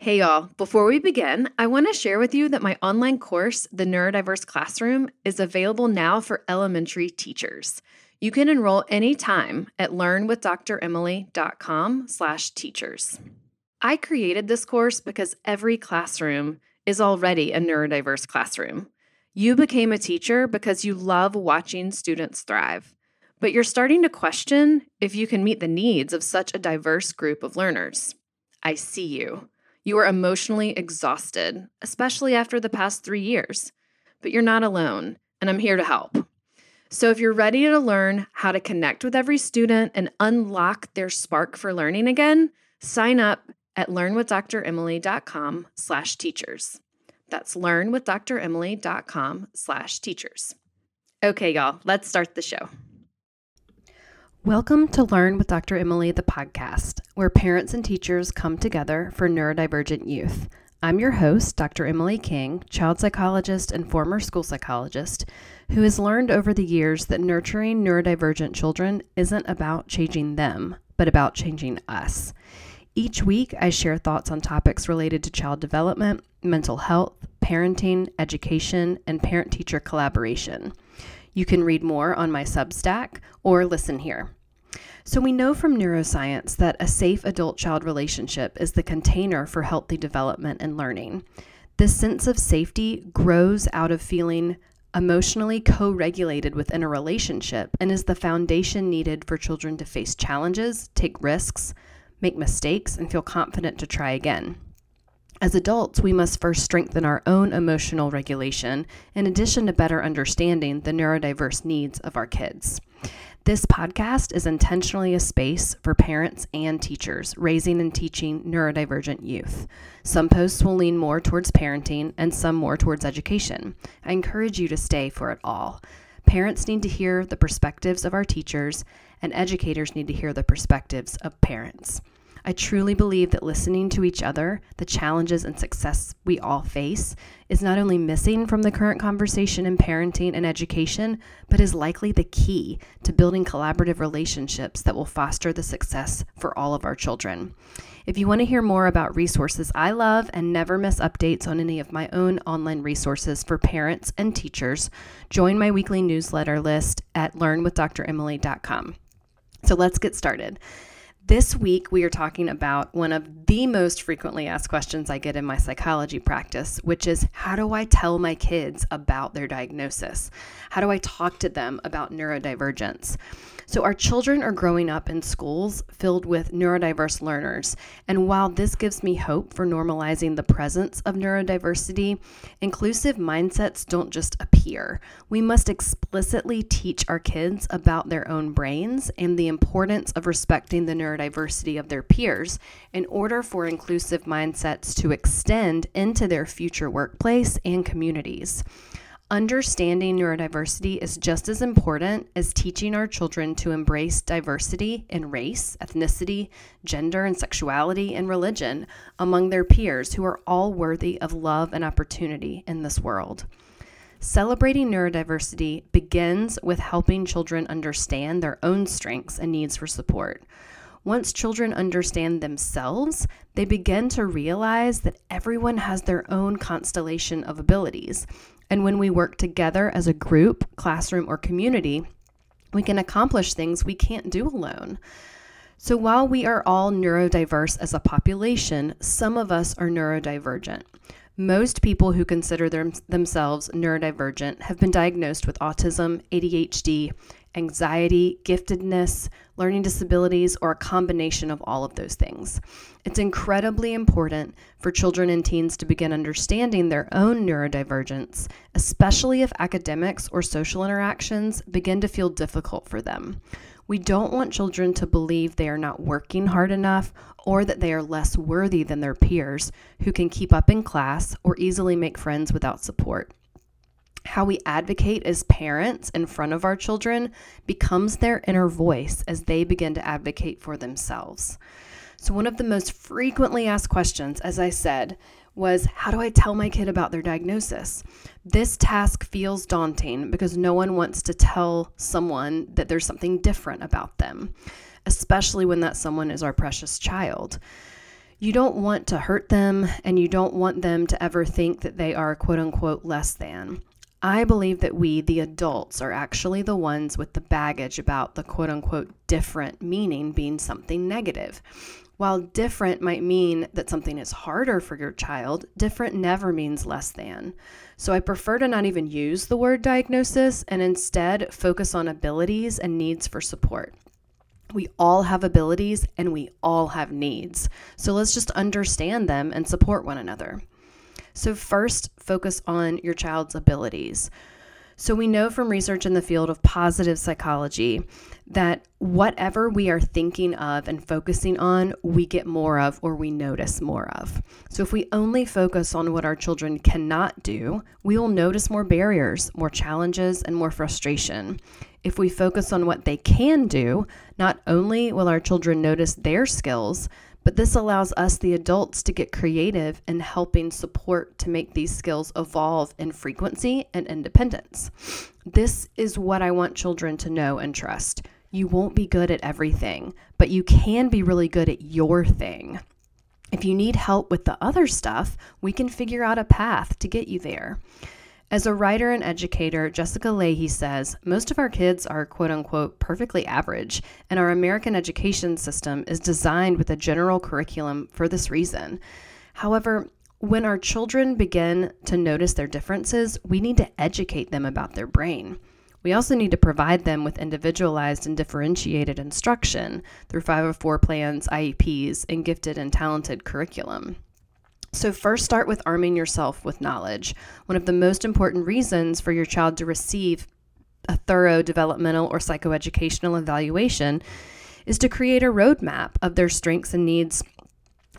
Hey, y'all. Before we begin, I want to share with you that my online course, The Neurodiverse Classroom, is available now for elementary teachers. You can enroll anytime at learnwithdremily.com slash teachers. I created this course because every classroom is already a neurodiverse classroom. You became a teacher because you love watching students thrive, but you're starting to question if you can meet the needs of such a diverse group of learners. I see you. You are emotionally exhausted, especially after the past three years, but you're not alone, and I'm here to help. So if you're ready to learn how to connect with every student and unlock their spark for learning again, sign up at learnwithdremily.com slash teachers. That's learnwithdremily.com slash teachers. Okay, y'all, let's start the show. Welcome to Learn with Dr. Emily, the podcast, where parents and teachers come together for neurodivergent youth. I'm your host, Dr. Emily King, child psychologist and former school psychologist, who has learned over the years that nurturing neurodivergent children isn't about changing them, but about changing us. Each week, I share thoughts on topics related to child development, mental health, parenting, education, and parent teacher collaboration. You can read more on my Substack or listen here. So, we know from neuroscience that a safe adult child relationship is the container for healthy development and learning. This sense of safety grows out of feeling emotionally co regulated within a relationship and is the foundation needed for children to face challenges, take risks, make mistakes, and feel confident to try again. As adults, we must first strengthen our own emotional regulation in addition to better understanding the neurodiverse needs of our kids. This podcast is intentionally a space for parents and teachers raising and teaching neurodivergent youth. Some posts will lean more towards parenting and some more towards education. I encourage you to stay for it all. Parents need to hear the perspectives of our teachers, and educators need to hear the perspectives of parents. I truly believe that listening to each other, the challenges and success we all face, is not only missing from the current conversation in parenting and education, but is likely the key to building collaborative relationships that will foster the success for all of our children. If you want to hear more about resources I love and never miss updates on any of my own online resources for parents and teachers, join my weekly newsletter list at learnwithdremily.com. So let's get started. This week, we are talking about one of the most frequently asked questions I get in my psychology practice, which is how do I tell my kids about their diagnosis? How do I talk to them about neurodivergence? So, our children are growing up in schools filled with neurodiverse learners. And while this gives me hope for normalizing the presence of neurodiversity, inclusive mindsets don't just appear. We must explicitly teach our kids about their own brains and the importance of respecting the neurodiversity of their peers in order for inclusive mindsets to extend into their future workplace and communities. Understanding neurodiversity is just as important as teaching our children to embrace diversity in race, ethnicity, gender, and sexuality and religion among their peers who are all worthy of love and opportunity in this world. Celebrating neurodiversity begins with helping children understand their own strengths and needs for support. Once children understand themselves, they begin to realize that everyone has their own constellation of abilities and when we work together as a group, classroom, or community, we can accomplish things we can't do alone. So while we are all neurodiverse as a population, some of us are neurodivergent. Most people who consider them, themselves neurodivergent have been diagnosed with autism, ADHD, anxiety, giftedness, learning disabilities, or a combination of all of those things. It's incredibly important for children and teens to begin understanding their own neurodivergence, especially if academics or social interactions begin to feel difficult for them. We don't want children to believe they are not working hard enough or that they are less worthy than their peers who can keep up in class or easily make friends without support how we advocate as parents in front of our children becomes their inner voice as they begin to advocate for themselves. So, one of the most frequently asked questions, as I said, was how do I tell my kid about their diagnosis? This task feels daunting because no one wants to tell someone that there's something different about them, especially when that someone is our precious child. You don't want to hurt them and you don't want them to ever think that they are quote unquote less than. I believe that we, the adults, are actually the ones with the baggage about the quote unquote different meaning being something negative. While different might mean that something is harder for your child, different never means less than. So I prefer to not even use the word diagnosis and instead focus on abilities and needs for support. We all have abilities and we all have needs. So let's just understand them and support one another. So, first, focus on your child's abilities. So, we know from research in the field of positive psychology that whatever we are thinking of and focusing on, we get more of or we notice more of. So, if we only focus on what our children cannot do, we will notice more barriers, more challenges, and more frustration. If we focus on what they can do, not only will our children notice their skills, but this allows us, the adults, to get creative in helping support to make these skills evolve in frequency and independence. This is what I want children to know and trust. You won't be good at everything, but you can be really good at your thing. If you need help with the other stuff, we can figure out a path to get you there. As a writer and educator, Jessica Lahey says most of our kids are quote unquote perfectly average, and our American education system is designed with a general curriculum for this reason. However, when our children begin to notice their differences, we need to educate them about their brain. We also need to provide them with individualized and differentiated instruction through 504 plans, IEPs, and gifted and talented curriculum. So, first start with arming yourself with knowledge. One of the most important reasons for your child to receive a thorough developmental or psychoeducational evaluation is to create a roadmap of their strengths and needs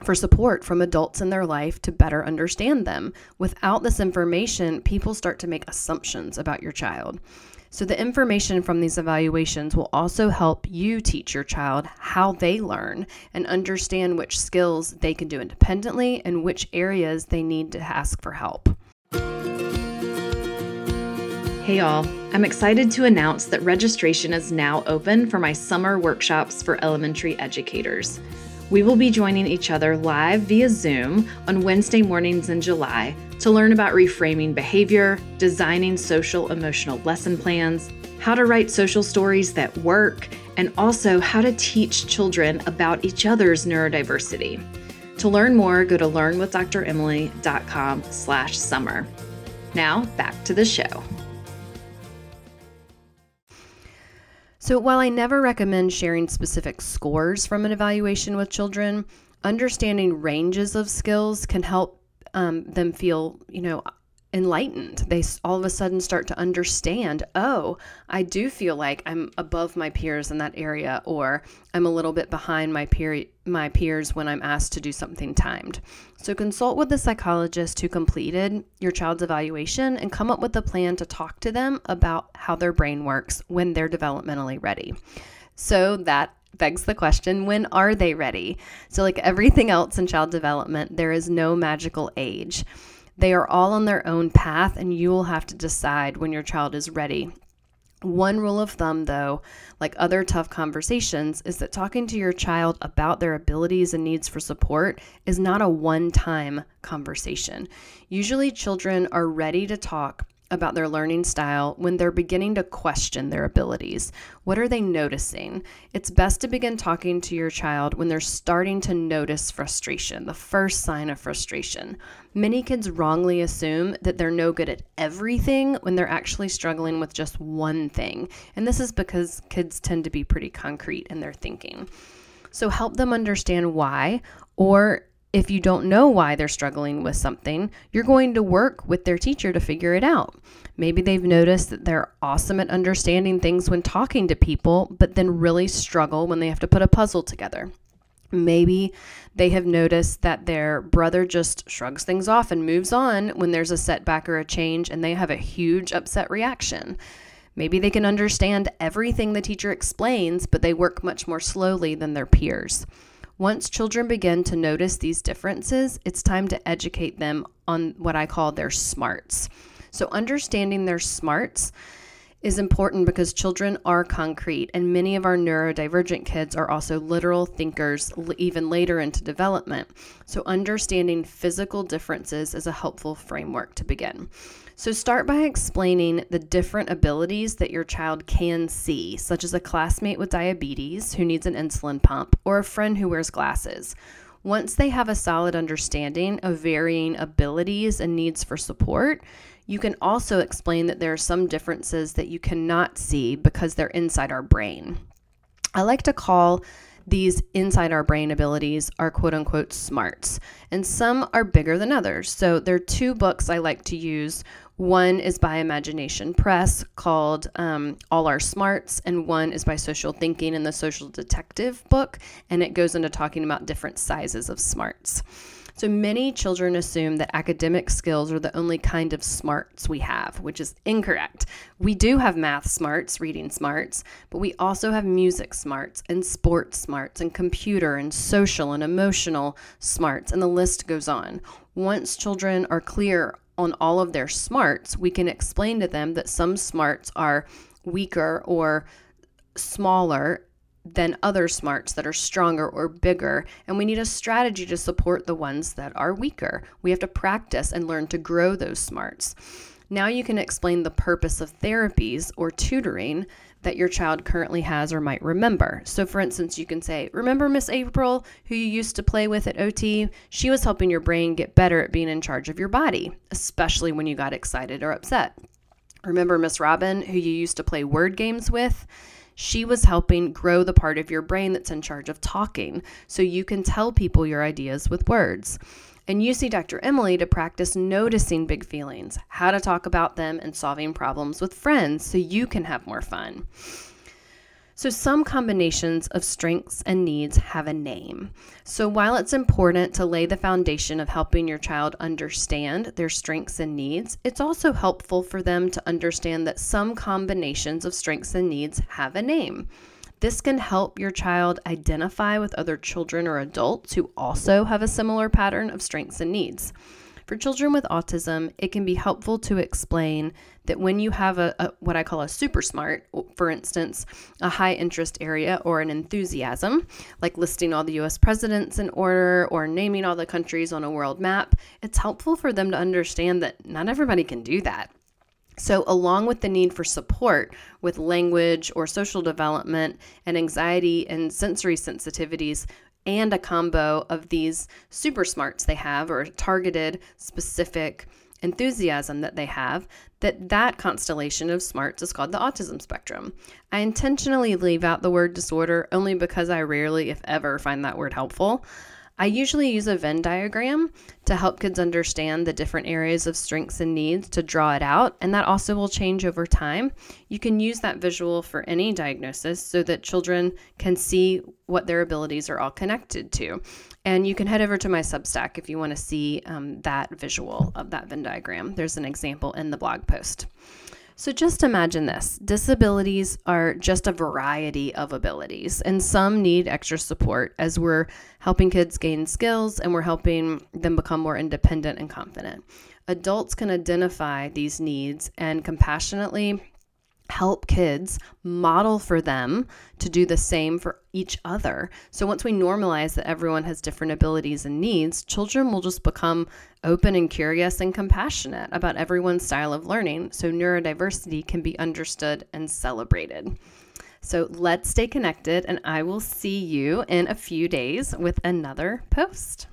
for support from adults in their life to better understand them. Without this information, people start to make assumptions about your child. So, the information from these evaluations will also help you teach your child how they learn and understand which skills they can do independently and which areas they need to ask for help. Hey, y'all. I'm excited to announce that registration is now open for my summer workshops for elementary educators. We will be joining each other live via Zoom on Wednesday mornings in July to learn about reframing behavior, designing social emotional lesson plans, how to write social stories that work, and also how to teach children about each other's neurodiversity. To learn more, go to learnwithdremily.com slash summer. Now, back to the show. So, while I never recommend sharing specific scores from an evaluation with children, understanding ranges of skills can help um, them feel, you know, enlightened. They all of a sudden start to understand, oh, I do feel like I'm above my peers in that area, or I'm a little bit behind my peer my peers when I'm asked to do something timed. So consult with the psychologist who completed your child's evaluation and come up with a plan to talk to them about how their brain works when they're developmentally ready. So that begs the question when are they ready? So, like everything else in child development, there is no magical age. They are all on their own path, and you will have to decide when your child is ready. One rule of thumb, though, like other tough conversations, is that talking to your child about their abilities and needs for support is not a one time conversation. Usually, children are ready to talk about their learning style when they're beginning to question their abilities. What are they noticing? It's best to begin talking to your child when they're starting to notice frustration, the first sign of frustration. Many kids wrongly assume that they're no good at everything when they're actually struggling with just one thing. And this is because kids tend to be pretty concrete in their thinking. So help them understand why or if you don't know why they're struggling with something, you're going to work with their teacher to figure it out. Maybe they've noticed that they're awesome at understanding things when talking to people, but then really struggle when they have to put a puzzle together. Maybe they have noticed that their brother just shrugs things off and moves on when there's a setback or a change and they have a huge upset reaction. Maybe they can understand everything the teacher explains, but they work much more slowly than their peers. Once children begin to notice these differences, it's time to educate them on what I call their smarts. So, understanding their smarts is important because children are concrete, and many of our neurodivergent kids are also literal thinkers even later into development. So, understanding physical differences is a helpful framework to begin. So, start by explaining the different abilities that your child can see, such as a classmate with diabetes who needs an insulin pump or a friend who wears glasses. Once they have a solid understanding of varying abilities and needs for support, you can also explain that there are some differences that you cannot see because they're inside our brain. I like to call these inside our brain abilities are quote unquote smarts, and some are bigger than others. So, there are two books I like to use. One is by Imagination Press called um, All Our Smarts, and one is by Social Thinking in the Social Detective book, and it goes into talking about different sizes of smarts. So many children assume that academic skills are the only kind of smarts we have, which is incorrect. We do have math smarts, reading smarts, but we also have music smarts and sports smarts and computer and social and emotional smarts, and the list goes on. Once children are clear on all of their smarts, we can explain to them that some smarts are weaker or smaller than other smarts that are stronger or bigger. And we need a strategy to support the ones that are weaker. We have to practice and learn to grow those smarts. Now you can explain the purpose of therapies or tutoring that your child currently has or might remember. So, for instance, you can say, Remember Miss April, who you used to play with at OT? She was helping your brain get better at being in charge of your body, especially when you got excited or upset. Remember Miss Robin, who you used to play word games with? She was helping grow the part of your brain that's in charge of talking so you can tell people your ideas with words. And you see Dr. Emily to practice noticing big feelings, how to talk about them, and solving problems with friends so you can have more fun. So, some combinations of strengths and needs have a name. So, while it's important to lay the foundation of helping your child understand their strengths and needs, it's also helpful for them to understand that some combinations of strengths and needs have a name. This can help your child identify with other children or adults who also have a similar pattern of strengths and needs. For children with autism, it can be helpful to explain that when you have a, a, what I call a super smart, for instance, a high interest area or an enthusiasm, like listing all the US presidents in order or naming all the countries on a world map, it's helpful for them to understand that not everybody can do that. So, along with the need for support with language or social development and anxiety and sensory sensitivities, and a combo of these super smarts they have or targeted specific enthusiasm that they have that that constellation of smarts is called the autism spectrum. I intentionally leave out the word disorder only because i rarely if ever find that word helpful I usually use a Venn diagram to help kids understand the different areas of strengths and needs to draw it out, and that also will change over time. You can use that visual for any diagnosis so that children can see what their abilities are all connected to. And you can head over to my Substack if you want to see um, that visual of that Venn diagram. There's an example in the blog post. So just imagine this disabilities are just a variety of abilities, and some need extra support as we're helping kids gain skills and we're helping them become more independent and confident. Adults can identify these needs and compassionately help kids model for them to do the same for each other. So once we normalize that everyone has different abilities and needs, children will just become open and curious and compassionate about everyone's style of learning so neurodiversity can be understood and celebrated. So let's stay connected, and I will see you in a few days with another post.